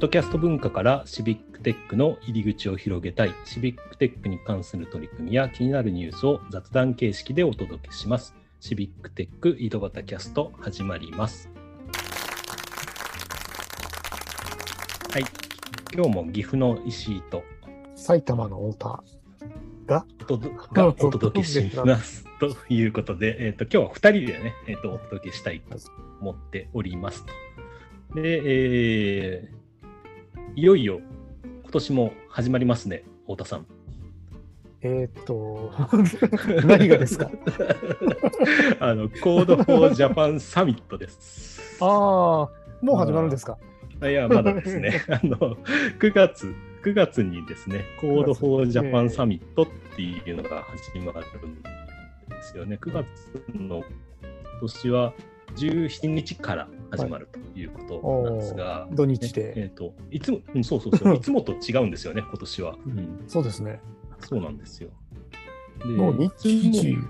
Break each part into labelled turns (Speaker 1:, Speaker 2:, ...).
Speaker 1: ドキャスト文化からシビックテックの入り口を広げたい、シビックテックに関する取り組みや気になるニュースを雑談形式でお届けします。シビックテック井戸端キャスト始まります。はい、今日も岐阜の石井と
Speaker 2: 埼玉の太田が
Speaker 1: がお届けします。ということで、えー、と今日は2人でね、えー、とお届けしたいと思っておりますと。で、えーいよいよ今年も始まりますね、太田さん。
Speaker 2: えーっと 何がですか？
Speaker 1: あの、Code for Japan サミットです。
Speaker 2: ああもう始まるんですか？
Speaker 1: いや、まだですね。あの、9月、9月にですね、Code for Japan サミットっていうのが始まるんですよね。9月の今年は17日から始まるということなんですが、
Speaker 2: 土日で、
Speaker 1: えっ、と、いつも、うん、そうそうそう、いつもと違うんですよね、今年は。うん、
Speaker 2: そうですね。
Speaker 1: そうなんですよ。で
Speaker 2: もう日時が、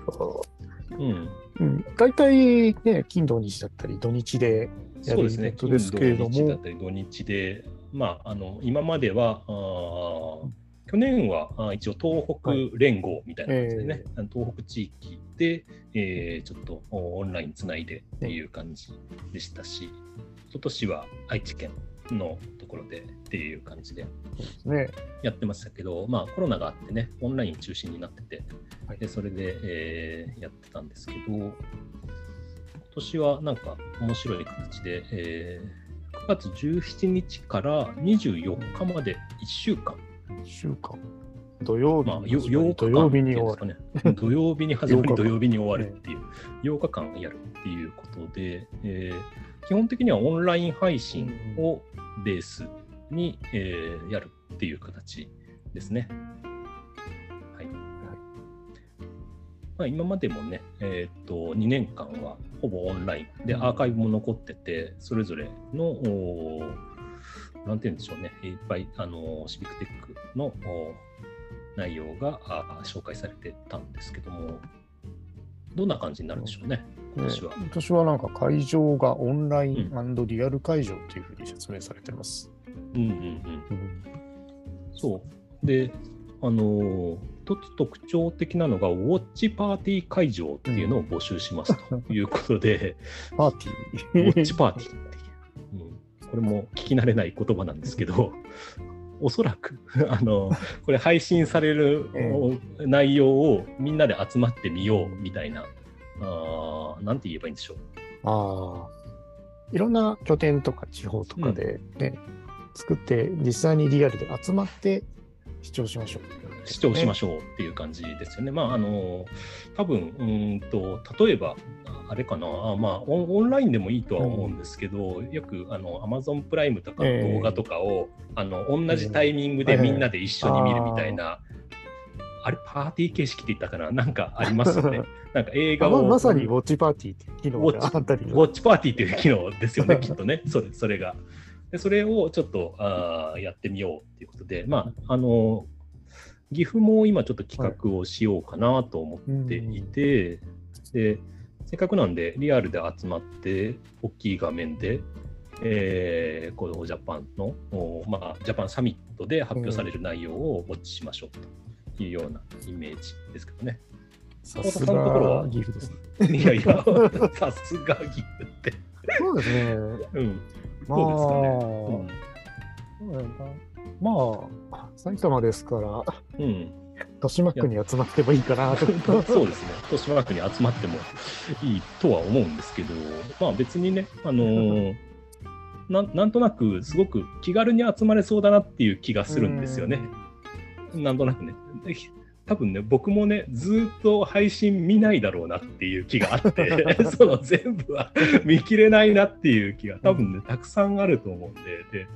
Speaker 1: うん、
Speaker 2: うん、大体ね金土日だったり土日でやるイ
Speaker 1: そうですね、
Speaker 2: ベントですけれども。
Speaker 1: 金土日だったり土日で、まあ、あの今までは、あー去年は一応東北連合みたいな感じでね、あの東北地域で、えーちょっとおオンラインつないでっていう感じでしたし、今年は愛知県のところでっていう感じでやってましたけど、まあ、コロナがあってね、オンライン中心になってて、
Speaker 2: はい。
Speaker 1: でそれで、えーやってたんですけど、今年はなんか面白い形で、えー9月17日から24日まで1週間、
Speaker 2: 1週間。土曜日
Speaker 1: まあ、
Speaker 2: に
Speaker 1: よ8
Speaker 2: 始まり土曜日に終わる。
Speaker 1: 土曜日に始まり、
Speaker 2: 8 日間。
Speaker 1: 土曜日に終わるっていう、8日間やるっていうことで、えー基本的にはオンライン配信をベースに、えーやるっていう形ですね。はい。まあ、今までもね、えーっと、2年間はほぼオンラインで
Speaker 2: うん。
Speaker 1: アーカイブも残ってて、それぞれの、なんて言うんでしょうね、いっぱい、あのーシビックテックの内容があ紹介されてたんですけども、どんな感じになるんでしょうね、今年は。
Speaker 2: 今年はなんか会場がオンラインリアル会場というふうに説明されてます、
Speaker 1: うんうんうん。
Speaker 2: うん。
Speaker 1: そう。で、あのー一つ特徴的なのが、ウォッチパーティー会場っていうのを募集しますということで、
Speaker 2: パーテ
Speaker 1: ウォ
Speaker 2: ィー
Speaker 1: ッチパーティーってこれも聞き慣れない言葉なんですけど、おそらく、あの、これ配信される
Speaker 2: え
Speaker 1: 内容をみんなで集まってみようみたいな、あーなんて言えばいいんでしょう。
Speaker 2: ああ、いろんな拠点とか地方とかでね、作って実際にリアルで集まって視聴しましょう。
Speaker 1: 視聴しましょうっていう感じですよね。まあ、あの、多分うーんと、例えば、あれかな、あまあオン、オンラインでもいいとは思うんですけど、よく、あの、Amazon プライムとかの動画とかを、あの、同じタイミングでみんなで一緒に見るみたいな、あれ、パーティー形式って言ったかな？なんかありますよね。なんか映画を。
Speaker 2: あままさにウォッチパーティーっていう機能があったり。
Speaker 1: ウォッチパーティーっていう機能ですよね、きっとね、それそれが。でそれをちょっとあーやってみようっていうことで、まあ、あの、岐阜も今ちょっと企画をしようかなと思っていて、で、せっかくなんでリアルで集まって、大きい画面で、えー、このジャパンの、おまあ、ジャパンサミットで発表される内容をウォッチしましょうというようなイメージですけどね。
Speaker 2: さす
Speaker 1: 太田さんのところは？
Speaker 2: が岐阜ですね。
Speaker 1: いやいや、さすが岐阜って。
Speaker 2: そうですね。
Speaker 1: うん。
Speaker 2: まあ、
Speaker 1: そう
Speaker 2: そうだなまあ、埼玉ですから、
Speaker 1: うん。うん。
Speaker 2: 豊島区に集まってもいいかなと。
Speaker 1: そうですね。豊島区に集まってもいいとは思うんですけど、まあ別にね、あのー なんなんとなくすごく気軽に集まれそうだなっていう気がするんですよね。なんとなくね。で多分ね、僕もね、ずっと配信見ないだろうなっていう気があって、その全部は 見切れないなっていう気が多分ね、たくさんあると思うんで、で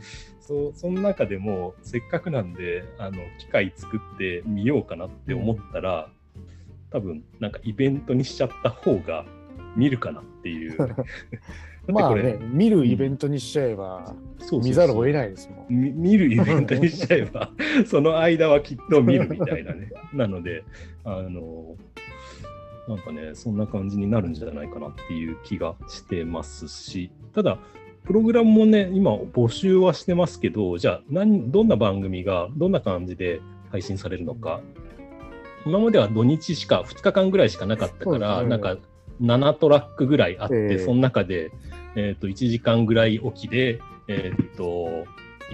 Speaker 1: そその中でも、せっかくなんで、あの機械作ってみようかなって思ったら、多分なんかイベントにしちゃった方が見るかなっていう。
Speaker 2: まあね、見るイベントにしちゃえば、
Speaker 1: そうそうそう。
Speaker 2: 見ざるを得ないですもん。
Speaker 1: み見るイベントにしちゃえば、その間はきっと見るみたいなね。なので、あの、なんかね、そんな感じになるんじゃないかなっていう気がしてますし、ただ、プログラムもね、今募集はしてますけど、じゃあ何、どんな番組がどんな感じで配信されるのか、今までは土日しか、2日間ぐらいしかなかったから、
Speaker 2: ね。
Speaker 1: なんか7トラックぐらいあって、
Speaker 2: ええ。
Speaker 1: その中で、えー、と1時間ぐらい起きで、えー、と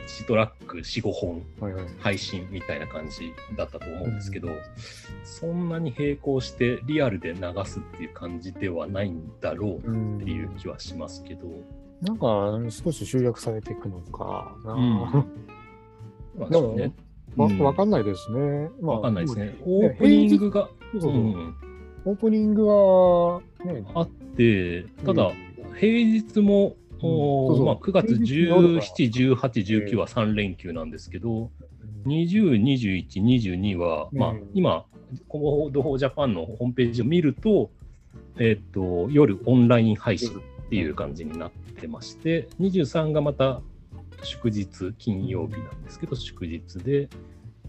Speaker 1: 1トラック4、5本
Speaker 2: はいはい。
Speaker 1: 配信みたいな感じだったと思うんですけど、そんなに並行してリアルで流すっていう感じではないんだろう
Speaker 2: うん
Speaker 1: っていう気はしますけど、
Speaker 2: なんか少し集約されていくのかな。
Speaker 1: うんまあ
Speaker 2: でも
Speaker 1: ね
Speaker 2: わ
Speaker 1: うん
Speaker 2: わかんないですね。まあ
Speaker 1: わかんないですね。
Speaker 2: ね
Speaker 1: オープニングが、
Speaker 2: そうそうそう
Speaker 1: うん
Speaker 2: オープニングはね、
Speaker 1: あって、ただ
Speaker 2: うん、
Speaker 1: 平日も、
Speaker 2: うん。
Speaker 1: まあ、9月
Speaker 2: 平日の夜が
Speaker 1: 17、18、19は3連休なんですけど、20、21、22は、まあ
Speaker 2: うん、
Speaker 1: 今、コモドフォージャパンのホームページを見ると、えっ、と、夜オンライン配信っていう感じになってまして、23がまた祝日、金曜日なんですけど、祝日で、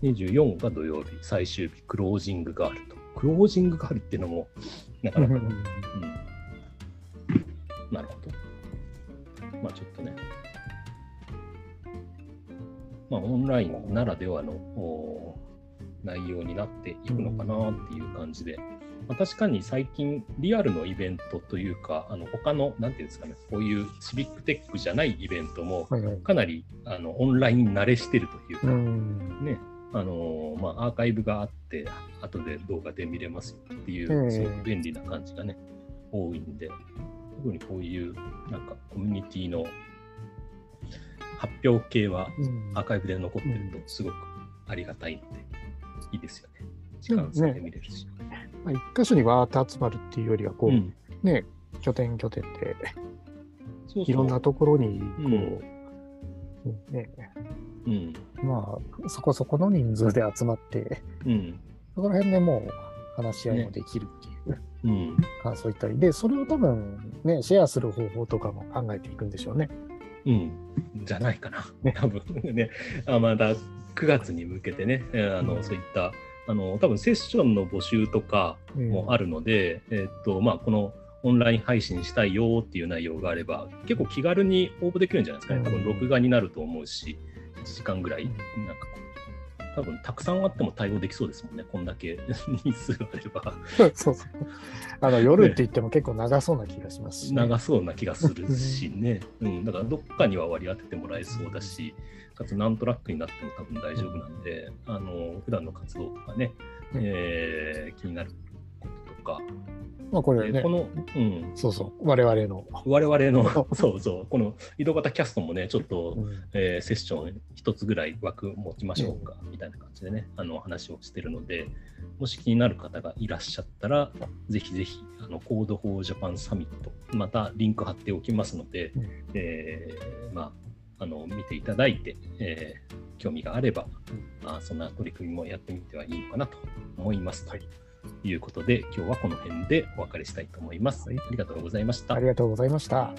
Speaker 1: 24が土曜日、最終日、クロージングがあると。クロージングがあるっていうのも、なかなか、うん、なるほど。まあちょっとね、まあオンラインならではのお内容になっていくのかなっていう感じで、まあ、確かに最近リアルのイベントというか、あの他の、なんていうんですかね、こういうシビックテックじゃないイベントも、
Speaker 2: はいはい。
Speaker 1: かなりあのオンライン慣れしてるというか、
Speaker 2: うん。
Speaker 1: ね、あのーまあ、アーカイブがあって、後で動画で見れますよってい
Speaker 2: ええ
Speaker 1: う、すごく便利な感じがね、多いんで、特にこういうなんかコミュニティの発表系は
Speaker 2: うん
Speaker 1: アーカイブで残ってるとすごくありがたいので、いいですよね。時間差で見れるし。
Speaker 2: まあ、一箇所にわーって集まるっていうよりは、こう、
Speaker 1: うん
Speaker 2: ね、拠点拠点で、
Speaker 1: そう
Speaker 2: いろんなところに、こ
Speaker 1: うん
Speaker 2: う、ね、
Speaker 1: うん。
Speaker 2: まあ、そこそこの人数で集まって、
Speaker 1: うん。
Speaker 2: そこら辺でもう話し合いもできるっていう
Speaker 1: うん。
Speaker 2: 感想言ったり、で、それを多分ね、シェアする方法とかも考えていくんでしょうね。
Speaker 1: うん。じゃないかな。
Speaker 2: ね
Speaker 1: 多分ね。あまだ9月に向けてね、えーあの、
Speaker 2: うん
Speaker 1: そういった、あの、多分セッションの募集とかもあるので、えーっと、まあ、このオンライン配信したいよっていう内容があれば、結構気軽に応募できるんじゃないですかね。多分録画になると思うし、1時間ぐらい、なんかこう、多分たくさんあっても対応できそうですもんね。こんだけ 人数あれば。
Speaker 2: そうそう。あの、夜って言っても結構長そうな気がしますしね、
Speaker 1: 長そうな気がするしね、うん、だからどっかには割り当ててもらえそうだし、かつ何トラックになっても多分大丈夫なんで、あの普段の活動とかね、
Speaker 2: うん
Speaker 1: えー気になることとか、
Speaker 2: まあこれね。
Speaker 1: でこ、の、うん、
Speaker 2: そうそう、我々の、
Speaker 1: 我々の、そうそう、この井戸端キャストもね、ちょっと、
Speaker 2: うん。
Speaker 1: えーセッション一つぐらい枠持ちましょうか、みたいな感じでね、あの話をしてるので、もし気になる方がいらっしゃったら、ぜひぜひ、あの、 Code for Japan Summit、またリンク貼っておきますので、
Speaker 2: うん。
Speaker 1: えーまあ、あの、見ていただいて、えー興味があれば、まあ、そんな取り組みもやってみてはいいのかなと思います。と。いいうことで、今日はこの辺でお別れしたいと思います。
Speaker 2: はい
Speaker 1: ありがとうございました
Speaker 2: あ。りがとうございました。